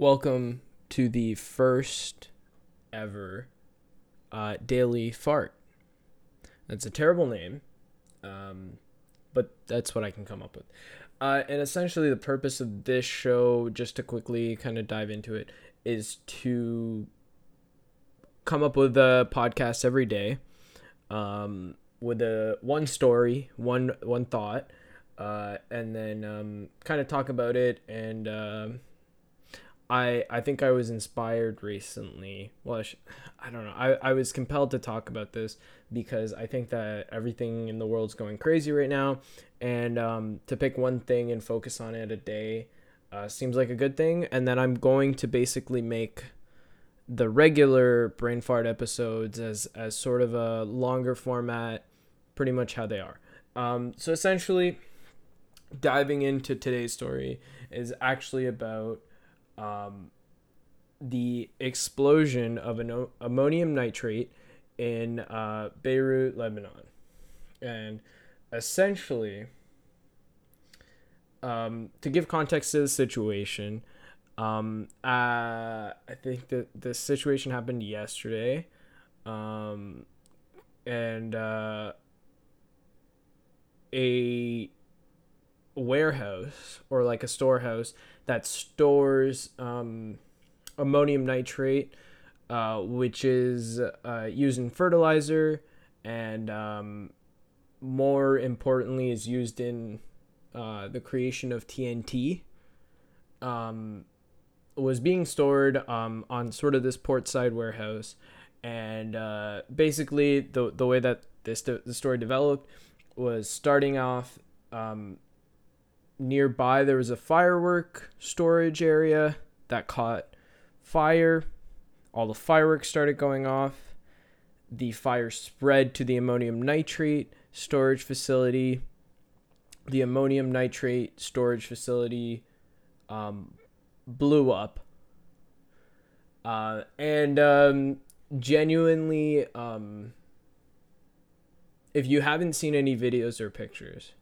Welcome to the first ever uh, daily fart. That's a terrible name, um, but that's what I can come up with. Uh, and essentially, the purpose of this show, just to quickly kind of dive into it, is to come up with a podcast every day, um, with a one story, one one thought, uh, and then um, kind of talk about it and. I I think I was inspired recently. Well, I, I don't know. I, I was compelled to talk about this because I think that everything in the world's going crazy right now, and um, to pick one thing and focus on it a day uh, seems like a good thing. And then I'm going to basically make the regular brain fart episodes as as sort of a longer format, pretty much how they are. Um, so essentially, diving into today's story is actually about um, the explosion of an ammonium nitrate in uh, Beirut, Lebanon. And essentially, um, to give context to the situation, um, uh, I think that the situation happened yesterday. Um, and uh, a warehouse or like a storehouse that stores um, ammonium nitrate, uh, which is uh, used in fertilizer and um, more importantly is used in uh, the creation of TNT. Um, was being stored um, on sort of this port side warehouse, and uh, basically the the way that this the story developed was starting off um, nearby there was a firework storage area that caught fire. All the fireworks started going off. The fire spread to the ammonium nitrate storage facility. The ammonium nitrate storage facility um, blew up. Uh, and um, genuinely, um, if you haven't seen any videos or pictures,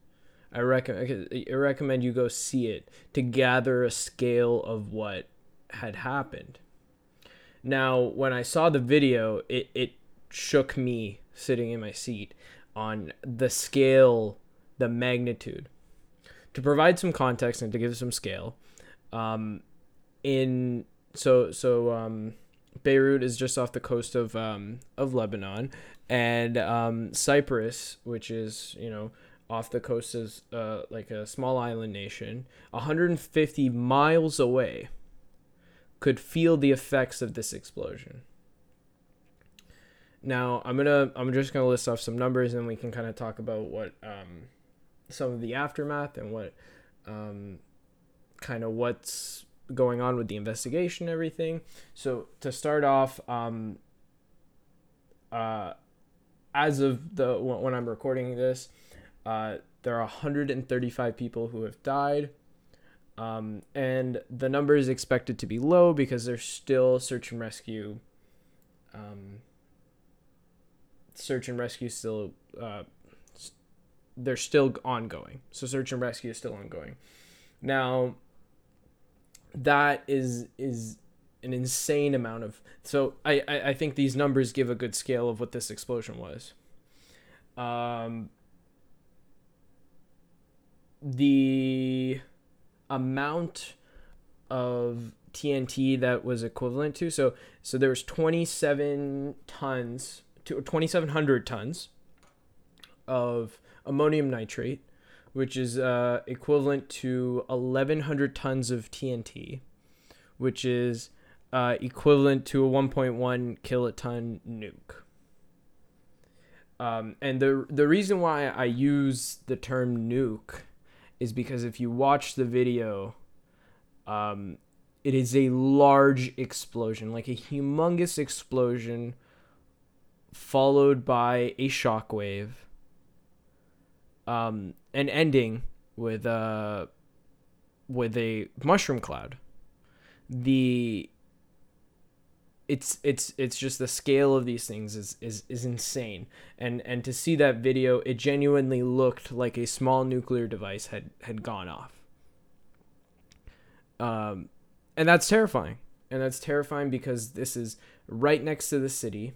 I recommend I recommend you go see it to gather a scale of what had happened. Now, when I saw the video, it it shook me sitting in my seat on the scale, the magnitude. To provide some context and to give some scale, um, in so so um, Beirut is just off the coast of um, of Lebanon, and um, Cyprus, which is you know off the coast is uh, like a small island nation, 150 miles away, could feel the effects of this explosion. Now I'm gonna I'm just gonna list off some numbers and we can kind of talk about what um, some of the aftermath and what um, kind of what's going on with the investigation and everything. So to start off, um, uh, as of the when I'm recording this, uh, there are 135 people who have died. Um, and the number is expected to be low because there's still search and rescue. Um, search and rescue still, uh, they're still ongoing. So search and rescue is still ongoing. Now, that is is an insane amount of. So I I, I think these numbers give a good scale of what this explosion was. Um, the amount of TNT that was equivalent to so so there was 27 tons to 2700 tons of ammonium nitrate which is uh, equivalent to 1100 tons of TNT which is uh, equivalent to a 1.1 kiloton nuke. Um, and the the reason why I use the term nuke is because if you watch the video, um, it is a large explosion, like a humongous explosion, followed by a shockwave, um, and ending with a uh, with a mushroom cloud. The it's it's it's just the scale of these things is is is insane and and to see that video it genuinely looked like a small nuclear device had had gone off um and that's terrifying. And that's terrifying because this is right next to the city.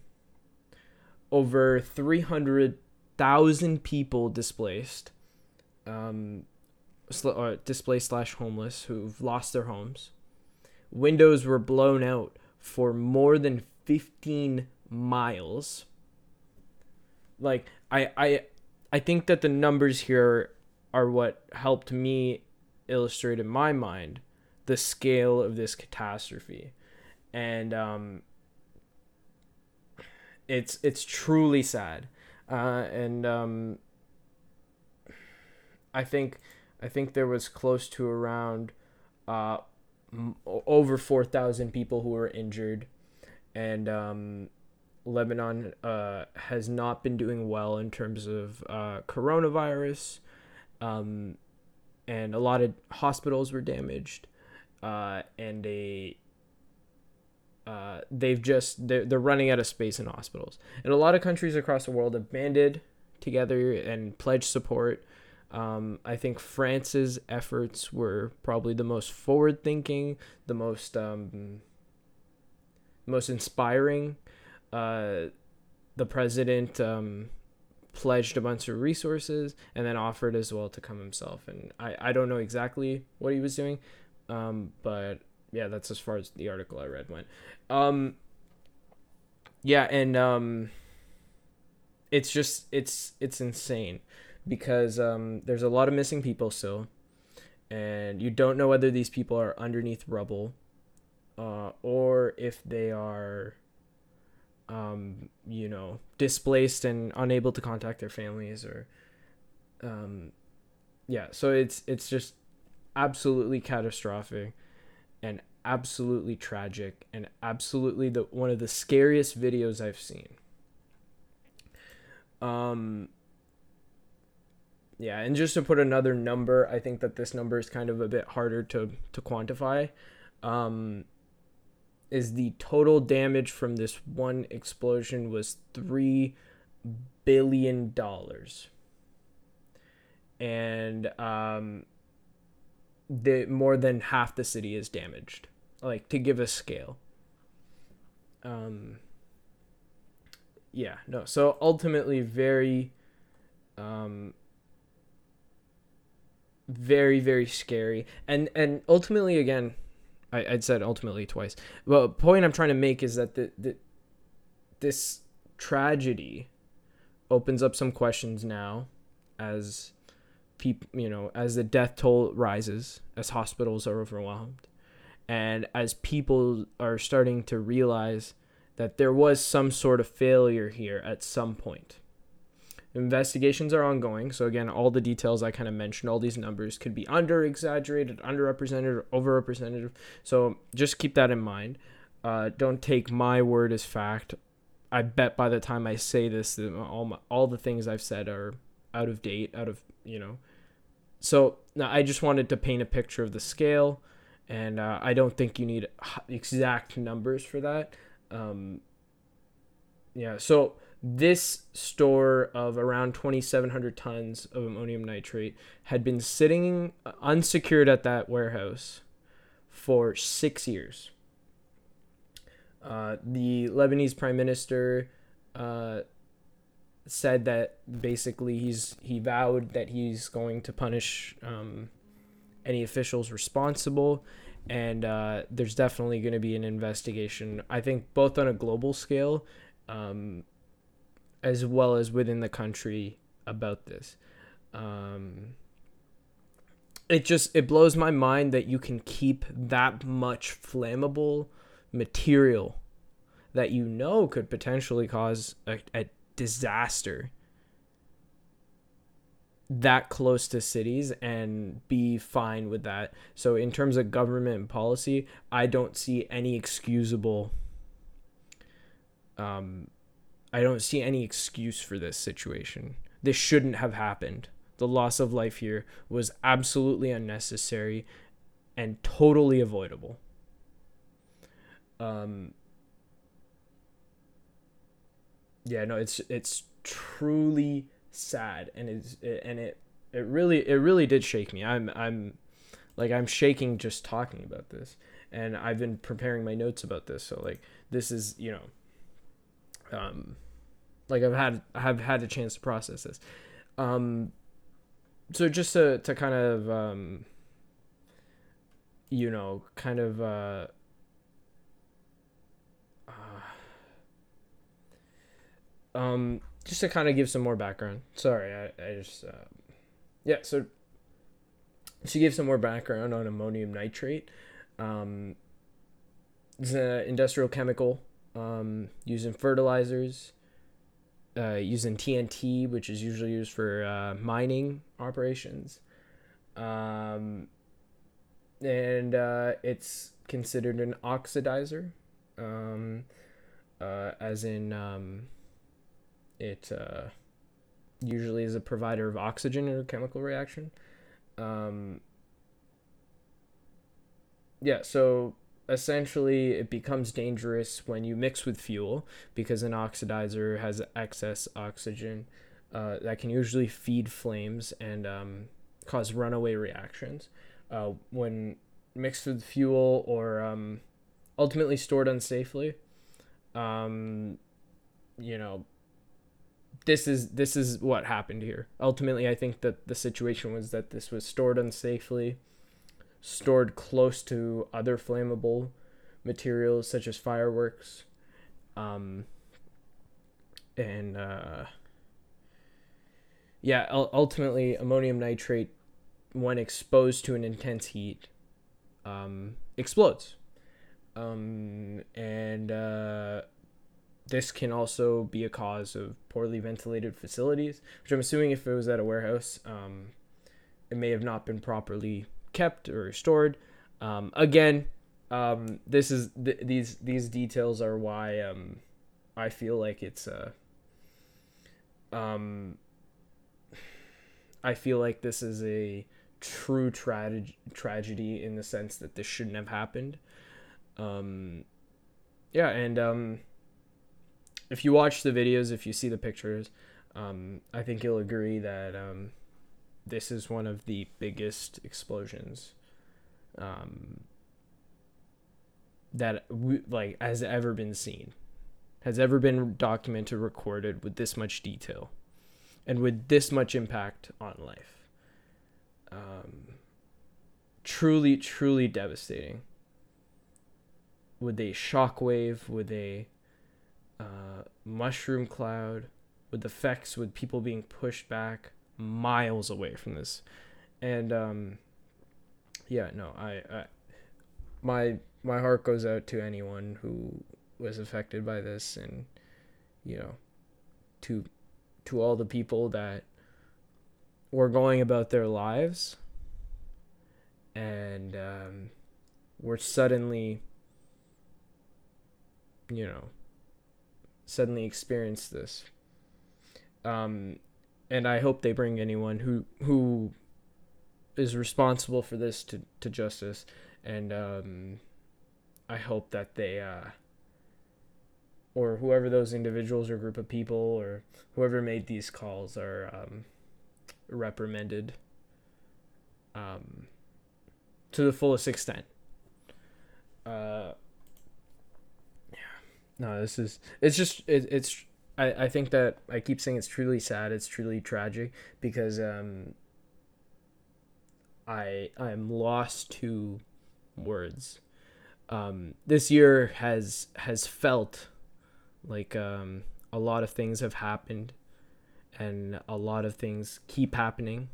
Over 300,000 people displaced, um, sl- uh, displaced slash homeless who've lost their homes. Windows were blown out for more than 15 miles. Like I I I think that the numbers here are what helped me illustrate in my mind the scale of this catastrophe. And um it's it's truly sad. Uh and um I think I think there was close to around uh over 4,000 people who were injured. And um, Lebanon uh, has not been doing well in terms of uh, coronavirus, um, and a lot of hospitals were damaged, uh, and they uh, they've just they're, they're running out of space in hospitals, and a lot of countries across the world have banded together and pledged support. Um, I think France's efforts were probably the most forward thinking, the most um, most inspiring. Uh, the president um, pledged a bunch of resources and then offered as well to come himself. And I, I don't know exactly what he was doing, um, but yeah, that's as far as the article I read went. Um, yeah, and um, it's just it's it's insane because um, there's a lot of missing people still, and you don't know whether these people are underneath rubble uh, or if they are, um, you know, displaced and unable to contact their families, or, um, yeah. So it's it's just absolutely catastrophic, and absolutely tragic, and absolutely the one of the scariest videos I've seen. Um. Yeah, and just to put another number, I think that this number is kind of a bit harder to to quantify. Um, is the total damage from this one explosion was three billion dollars and um the more than half the city is damaged like to give a scale um yeah no so ultimately very um very very scary and and ultimately again I, I'd said ultimately twice. Well, point I'm trying to make is that the, the this tragedy opens up some questions now as people you know as the death toll rises as hospitals are overwhelmed and as people are starting to realize that there was some sort of failure here at some point Investigations are ongoing. So, again, all the details I kind of mentioned, all these numbers could be under exaggerated, underrepresented, or overrepresented. So, just keep that in mind. Uh, don't take my word as fact. I bet by the time I say this, all, my, all the things I've said are out of date, out of, you know. So, now I just wanted to paint a picture of the scale. And uh, I don't think you need exact numbers for that. Um, yeah, so this store of around 2,700 tons of ammonium nitrate had been sitting unsecured at that warehouse for six years. Uh, the Lebanese prime minister uh, said that basically he's he vowed that he's going to punish um, any officials responsible, and uh, there's definitely going to be an investigation. I think both on a global scale. Um, as well as within the country about this. Um, it just it blows my mind that you can keep that much flammable material that you know could potentially cause a, a disaster that close to cities and be fine with that. So in terms of government policy, I don't see any excusable um, I don't see any excuse for this situation. This shouldn't have happened. The loss of life here was absolutely unnecessary and totally avoidable. Um, yeah, no, it's it's truly sad, and it's and it it really it really did shake me. I'm I'm like I'm shaking just talking about this, and I've been preparing my notes about this. So like this is you know, um, like I've had I've had a chance to process this. Um, so just to to kind of um, you know, kind of uh, uh um just to kind of give some more background. Sorry, I, I just uh, yeah. So to give some more background on ammonium nitrate, um, it's an industrial chemical um, used in fertilizers, uh, used in TNT, which is usually used for uh, mining operations, um, and uh, it's considered an oxidizer, um, uh, as in um, it uh, usually is a provider of oxygen in a chemical reaction. Um, yeah, so essentially it becomes dangerous when you mix with fuel because an oxidizer has excess oxygen uh, that can usually feed flames and um, cause runaway reactions. Uh, when mixed with fuel or um, ultimately stored unsafely, um, you know, this is this is what happened here. Ultimately, I think that the situation was that this was stored unsafely, stored close to other flammable materials such as fireworks, um, and uh, yeah, ultimately, ammonium nitrate, when exposed to an intense heat, um, explodes, um, and uh, this can also be a cause of poorly ventilated facilities, which I'm assuming if it was at a warehouse, um, it may have not been properly kept or stored. Um, again, um, this is th- these these details are why um, I feel like it's a. Um, I feel like this is a true tragedy tragedy in the sense that this shouldn't have happened. Um, yeah, and um, if you watch the videos, if you see the pictures, um, I think you'll agree that um, this is one of the biggest explosions um, that we, like has ever been seen, has ever been documented, recorded with this much detail, and with this much impact on life. Um, truly, truly devastating. With a shockwave, with a uh, mushroom cloud with effects with people being pushed back miles away from this and um, yeah no I, I my my heart goes out to anyone who was affected by this and you know to to all the people that were going about their lives and um, were suddenly you know suddenly experienced this. Um, and I hope they bring anyone who who is responsible for this to, to justice. And um, I hope that they, uh, or whoever those individuals or group of people or whoever made these calls are um, reprimanded um, to the fullest extent. Uh, no, this is it's just it, it's I, I think that I keep saying it's truly sad, it's truly tragic because um I I'm lost to words. Um this year has has felt like um a lot of things have happened and a lot of things keep happening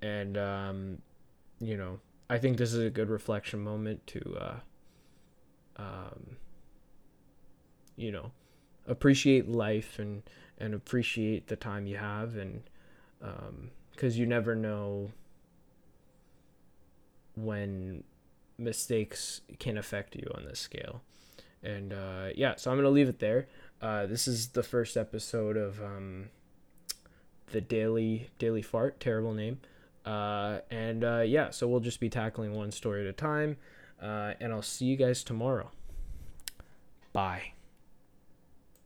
and um you know, I think this is a good reflection moment to uh um you know appreciate life and and appreciate the time you have and because um, you never know when mistakes can affect you on this scale. And uh, yeah so i'm gonna leave it there. Uh, this is the first episode of um, the daily daily fart terrible name. Uh, and uh, yeah so we'll just be tackling one story at a time. Uh, and i'll see you guys tomorrow. Bye